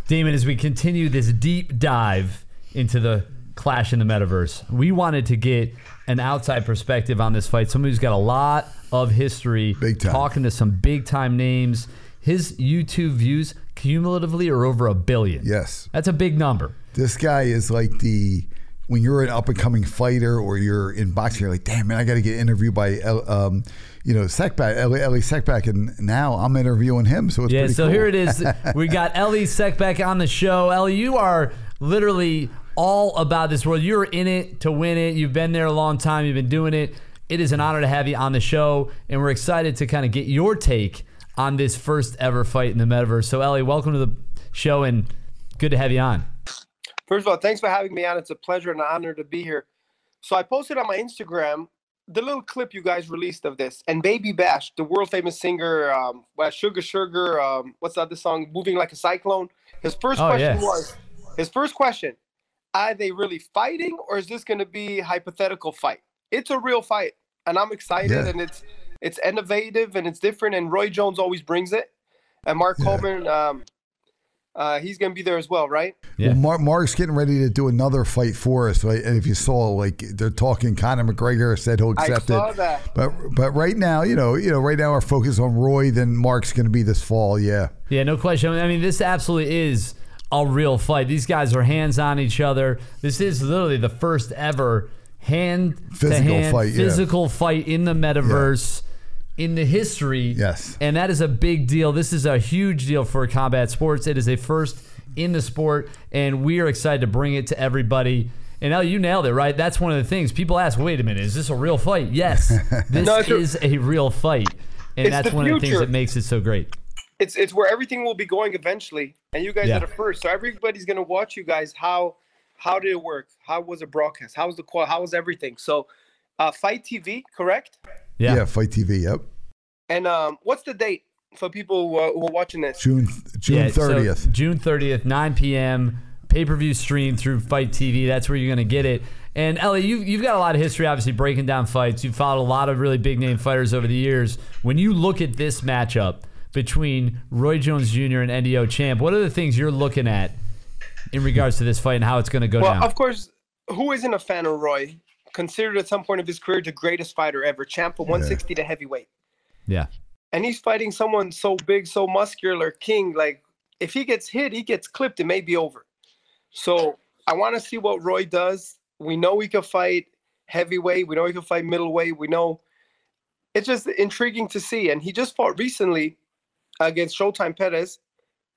S1: Damon, as we continue this deep dive into the clash in the metaverse, we wanted to get an outside perspective on this fight. Somebody who's got a lot of history,
S2: Big time.
S1: talking to some big time names. His YouTube views cumulatively are over a billion.
S2: Yes.
S1: That's a big number.
S2: This guy is like the when you're an up and coming fighter or you're in boxing, you're like, damn man, I got to get interviewed by um, you know Seckbach, Elie, Elie Seckbach, and now I'm interviewing him. So it's
S1: Yeah,
S2: pretty
S1: so
S2: cool.
S1: here it is. We got Elie Seckbach on the show. Elie, you are literally all about this world. You're in it to win it. You've been there a long time. You've been doing it. It is an honor to have you on the show, and we're excited to kind of get your take on this first ever fight in the metaverse. So, Elie, welcome to the show, and good to have you on.
S7: First of all, thanks for having me on. It's a pleasure and an honor to be here. So I posted on my Instagram the little clip you guys released of this, and Baby Bash, the world famous singer, um, well, Sugar Sugar, um, what's that? The song "Moving Like a Cyclone." His first
S1: Oh,
S7: question
S1: yes.
S7: was, his first question: Are they really fighting, or is this going to be a hypothetical fight? It's a real fight, and I'm excited,
S2: Yeah.
S7: and it's it's innovative and it's different. And Roy Jones always brings it, and Mark
S2: Yeah.
S7: Coleman, um, uh, he's going to be there as well, right?
S1: Yeah.
S2: Well, Mark, Mark's getting ready to do another fight for us. Right? And if you saw, like they're talking, Conor McGregor said he'll
S7: I
S2: accept
S7: saw
S2: it.
S7: that.
S2: But but right now, you know, you know, right now our focus on Roy. Then Mark's going to be this fall. Yeah,
S1: Yeah, no question. I mean, this absolutely is a real fight. These guys are hands on each other. This is literally the first ever hand to
S2: Physical
S1: hand
S2: fight, yeah.
S1: physical fight in the metaverse in the history.
S2: Yes.
S1: And that is a big deal. This is a huge deal for combat sports. It is a first in the sport, and we are excited to bring it to everybody. And now you nailed it, right? That's one of the things people ask. Wait a minute, is this a real fight? Yes, this
S7: No, a-
S1: is a real fight, and
S7: It's
S1: that's
S7: the
S1: one of the things that makes it so great.
S7: it's it's where everything will be going eventually and you guys
S1: Yeah.
S7: are the first so everybody's going to watch you guys how how did it work how was it broadcast how was the call how was everything so uh FITE TV correct
S1: Yeah.
S2: yeah, FITE TV. Yep,
S7: and um what's the date for people who are, who are watching this
S2: June June
S1: Yeah, so
S2: thirtieth.
S1: June 30th, 9 p.m. Pay per view stream through FITE TV. That's where you're going to get it. And Elie, you've, you've got a lot of history, obviously, breaking down fights. You've followed a lot of really big name fighters over the years. When you look at this matchup between Roy Jones Jr. and NDO Champ, what are the things you're looking at in regards to this fight and how it's going to go
S7: well
S1: down?
S7: of course who isn't a fan of Roy? Considered at some point of his career the greatest fighter ever, champ from 160 to heavyweight.
S1: Yeah.
S7: And he's fighting someone so big, so muscular, King. Like, if he gets hit, he gets clipped, it may be over. So I want to see what Roy does. We know he can fight heavyweight. We know he can fight middleweight. We know it's just intriguing to see. And he just fought recently against Showtime Perez,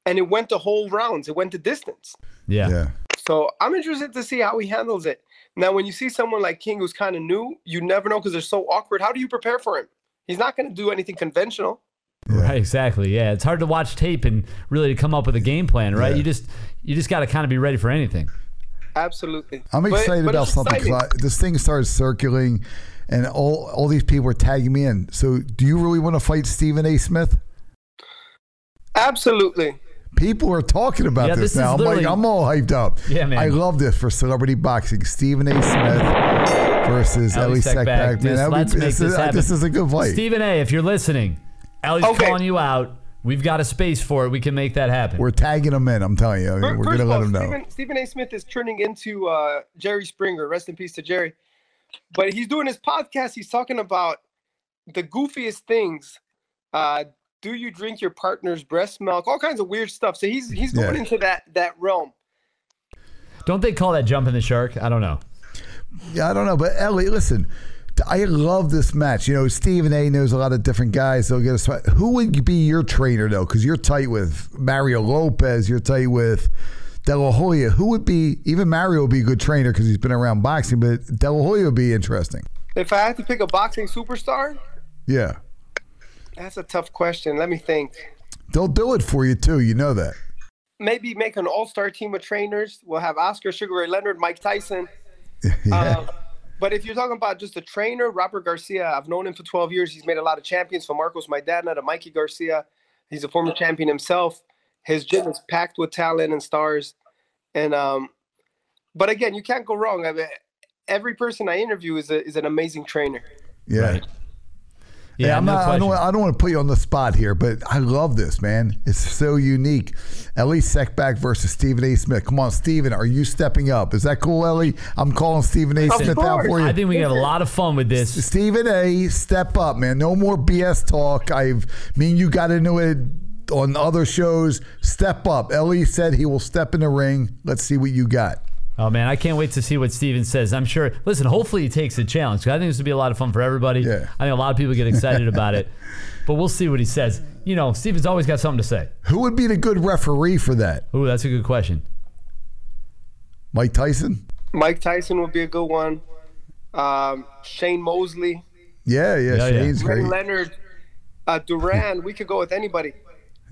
S7: and it went the whole rounds. It went the distance.
S1: Yeah.
S2: Yeah.
S7: So I'm interested to see how he handles it. Now, when you see someone like King who's kind of new, you never know because they're so awkward. How do you prepare for him? He's not going to do anything conventional.
S1: Right, exactly. Yeah, it's hard to watch tape and really to come up with a game plan, right?
S2: Yeah.
S1: You just you just got to kind of be ready for anything.
S7: Absolutely.
S2: I'm excited
S7: but
S2: about something because this thing started circulating, and all all these people were tagging me in. So, do you really want to fight Stephen A. Smith?
S7: Absolutely.
S2: People are talking about
S1: Yeah,
S2: this,
S1: this
S2: now. I'm like, I'm all hyped up.
S1: Yeah, man.
S2: I love this for celebrity boxing. Stephen A. Smith versus
S1: Elie
S2: Elie
S1: Seckbach.
S2: Seckbach. Man,
S1: This- let's
S2: be-
S1: make
S2: this,
S1: this
S2: is,
S1: happen.
S2: this is a good fight.
S1: Stephen A, if you're listening, Elie's
S7: Okay.
S1: calling you out. We've got a space for it. We can make that happen.
S2: We're tagging him in. I'm telling you. I mean,
S7: Fir-
S2: we're
S7: First
S2: going to
S7: of
S2: let
S7: all,
S2: him know.
S7: Stephen, Stephen A. Smith is turning into uh, Jerry Springer. Rest in peace to Jerry. But he's doing his podcast. He's talking about the goofiest things. Uh, do you drink your partner's breast milk? All kinds of weird stuff. So he's he's going
S2: Yeah.
S7: into that that realm.
S1: Don't they call that jumping the shark? I don't know.
S2: Yeah, I don't know, but Elie, listen, I love this match. You know, Stephen A. knows a lot of different guys. They'll get us. Who would be your trainer though? Because you're tight with Mario Lopez. You're tight with De La Hoya. Who would be? Even Mario would be a good trainer because he's been around boxing. But De La Hoya would be interesting.
S7: If I had to pick a boxing superstar,
S2: Yeah,
S7: that's a tough question. Let me think.
S2: they'll do it for you too. You know that.
S7: Maybe make an all-star team of trainers. We'll have Oscar Sugar Ray Leonard, Mike Tyson.
S2: yeah.
S7: Um, but if you're talking about just a trainer, Robert Garcia, I've known him for 12 years. He's made a lot of champions from Marcos my dad, Maidana to Mikey Garcia. He's a former champion himself. His gym is packed with talent and stars. And um, but again, you can't go wrong. I mean, every person I interview is a, is an amazing trainer.
S2: yeah.
S1: Right.
S2: Yeah,
S1: Yeah,
S2: I'm
S1: no
S2: not, I don't, I don't want to put you on the spot here, but I love this, man. It's so unique. Elie Seckbach versus Stephen A. Smith. Come on, Stephen, are you stepping up? Is that cool, Elie? I'm calling Stephen A.
S7: Of
S2: Smith out for you.
S1: I think we can have a lot of fun with this.
S2: Stephen A. Step up, man. No more BS talk. I've me and you got into it on other shows. Step up. Elie said he will step in the ring. Let's see what you got.
S1: Oh man, I can't wait to see what Stephen says. I'm sure. Listen, hopefully he takes the challenge. 'cause I think this would be a lot of fun for everybody.
S2: Yeah.
S1: I think a lot of people get excited about it, but we'll see what he says. You know, Stephen's always got something to say.
S2: Who would be the good referee for that?
S1: Ooh, that's a good question.
S2: Mike Tyson?
S7: Mike Tyson would be a good one. Um, Shane Mosley,
S2: Yeah, yeah.
S1: Yeah, yeah.
S2: Shane's
S7: Ray
S2: great.
S7: Leonard, uh, Duran. we could go with anybody.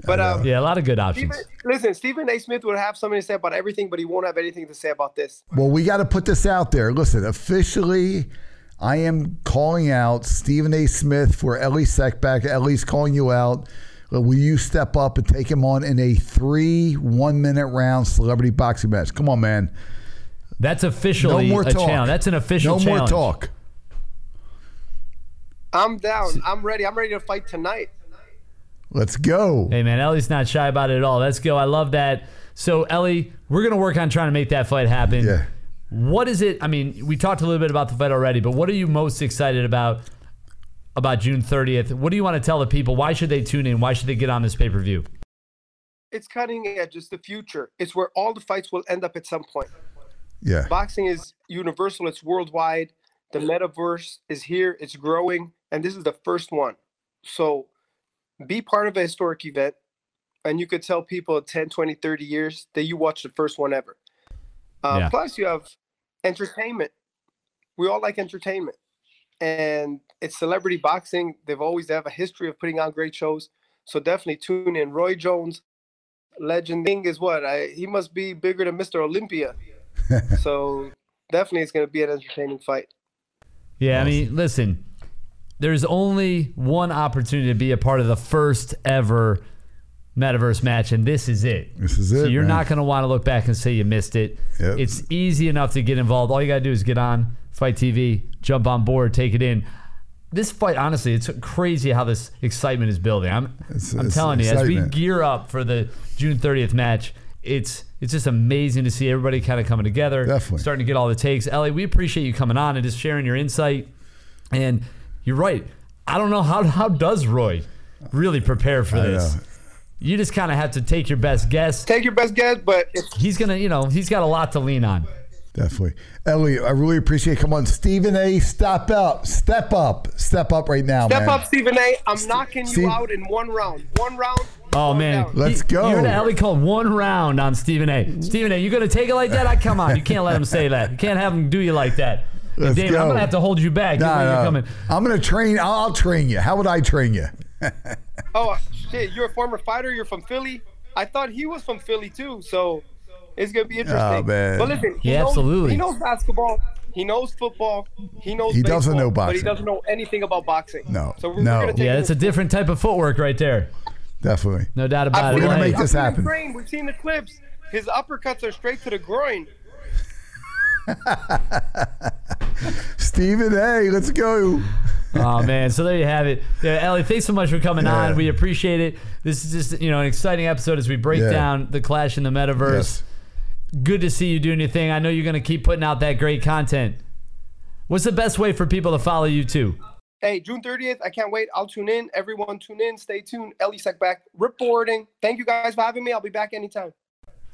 S7: But um,
S1: Yeah, a lot of good options.
S7: Stephen, listen, Stephen A. Smith would have something to say about everything, but he won't have anything to say about this.
S2: Well, we got to put this out there. Listen, officially, I am calling out Stephen A. Smith for Elie Seckbach. Elie's calling you out. Uh, Will you step up and take him on in a three one minute round celebrity boxing match? Come on, man.
S1: That's
S2: No
S1: officially
S2: more
S1: a
S2: talk.
S1: challenge. That's an official
S2: No more talk.
S7: I'm down. I'm ready. I'm ready to fight tonight.
S2: Let's go.
S1: Hey man, Elie's not shy about it at all. Let's go. I love that. So Elie, we're gonna work on trying to make that fight happen.
S2: Yeah.
S1: What is it? I mean, we talked a little bit about the fight already, but what are you most excited about about June 30th? What do you want to tell the people? Why should they tune in? Why should they get on this pay per view?
S7: It's cutting edge. It's the future. It's where all the fights will end up at some point.
S2: Yeah.
S7: Boxing is universal. It's worldwide. The metaverse is here. It's growing, and this is the first one. So, be part of a historic event, and you could tell people 10, 20, 30 years that you watched the first one ever. Um,
S1: Yeah.
S7: Plus, you have entertainment. We all like entertainment, and it's celebrity boxing. They've always they have a history of putting on great shows. So definitely tune in. Roy Jones, legend thing is what I, he must be bigger than Mr. Olympia. so definitely, it's going to be an entertaining fight.
S1: Yeah, I mean, listen, there's only one opportunity to be a part of the first ever metaverse match, and this is it.
S2: This is
S1: So
S2: it,
S1: you're
S2: man.
S1: not going to want to look back and say you missed it.
S2: Yep.
S1: It's easy enough to get involved. All you got to do is get on FITE TV, jump on board, take it in. This fight, honestly, it's crazy how this excitement is building. I'm,
S2: It's-
S1: I'm
S2: it's
S1: telling you, as we gear up for the June 30th match, it's it's just amazing to see everybody kind of coming together,
S2: Definitely.
S1: starting to get all the takes. Elie, we appreciate you coming on and just sharing your insight. And you're right. I don't know how how does Roy really prepare for
S2: I
S1: this.
S2: know.
S1: You just kind of have to take your best guess.
S7: Take your best guess, but if
S1: He's gonna, you know, he's got a lot to lean on.
S2: Definitely. Elie, I really appreciate it. Come on, Stephen A. Step up. Step up. Step up right now,
S7: step
S2: man.
S7: up, Stephen A. I'm knocking you
S2: Steve-
S7: out in one round. One round.
S1: Oh
S7: one
S1: man,
S7: down.
S2: Let's
S1: He-
S2: go.
S1: You heard Elie called one round on Stephen A. Stephen A. You gonna take it like that? I come on. You can't let him say that. You can't have him do you like that. Hey,
S2: Let's
S1: David, I'm gonna have to hold you back.
S2: Nah,
S1: You're
S2: nah.
S1: coming.
S2: I'm gonna train. I'll, I'll train you. How would I train you?
S7: Oh shit! You're a former fighter. You're from Philly. I thought he was from Philly too. So it's gonna be interesting.
S2: Oh, man.
S7: But listen, he
S1: Yeah,
S7: knows,
S1: absolutely.
S7: He knows basketball. He knows football. He knows.
S2: He doesn't know boxing,
S7: but he doesn't know anything about boxing.
S2: No,
S7: So we're,
S2: no.
S7: We're gonna take
S1: Yeah, it's a different type of footwork right there.
S2: Definitely.
S1: No doubt about
S7: I've
S1: it.
S2: We're gonna make this
S7: I've seen him
S2: happen.
S7: train. We've seen the clips. His uppercuts are straight to the groin.
S2: Stephen hey, Let's go.
S1: oh man, so there you have it. Yeah, Elie, thanks so much for coming
S2: Yeah.
S1: on. We appreciate it. This is just you know an exciting episode as we break
S2: Yeah.
S1: down the clash in the metaverse.
S2: Yes.
S1: Good to see you doing your thing. I know you're gonna keep putting out that great content. What's the best way for people to follow you too?
S7: Hey, June 30th. I can't wait. I'll tune in. Everyone tune in. Stay tuned. Elie Sec back reporting. Thank you guys for having me. I'll be back anytime.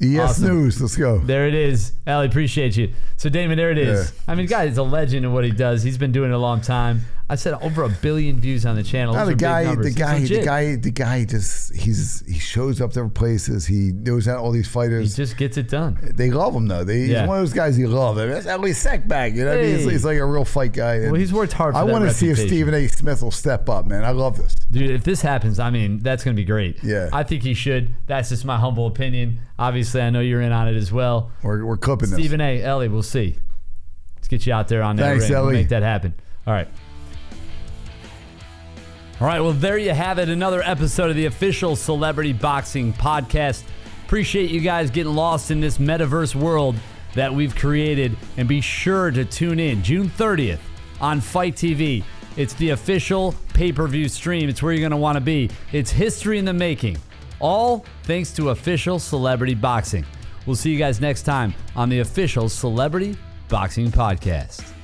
S2: ES
S1: Awesome.
S2: News. Let's go.
S1: There it is. Elie, appreciate you. So, Damon, there it is.
S2: Yeah.
S1: I mean, guy is a legend in what he does. He's been doing it a long time. I said over a billion views on the channel.
S2: No, the guy, the guy, the guy, the guy just he's he shows up different places. He knows how all these fighters.
S1: He just gets it done.
S2: they love him though. They,
S1: Yeah.
S2: He's one of those guys you love. I mean, that's Elie Seckbach. You know, what I mean? he's, he's like a real fight guy. and
S1: Well, he's worked hard for
S2: I want to see if. Stephen A. Smith will step up, man. I love this.
S1: Dude, if this happens, I mean, that's going to be great.
S2: Yeah.
S1: I think he should. That's just my humble opinion. Obviously, I know you're in on it as well.
S2: We're, we're clipping this.
S1: Stephen A. Elie, we'll see. Let's get you out there on that
S2: Thanks,
S1: ring. We'll make that happen. All right. All right, well, there you have it. Another episode of the official Celebrity Boxing Podcast. Appreciate you guys getting lost in this metaverse world that we've created. And be sure to tune in June 30th on FITE TV. It's the official pay per view stream. It's where you're going to want to be. It's history in the making. All thanks to official Celebrity Boxing. We'll see you guys next time on the official Celebrity Boxing Podcast.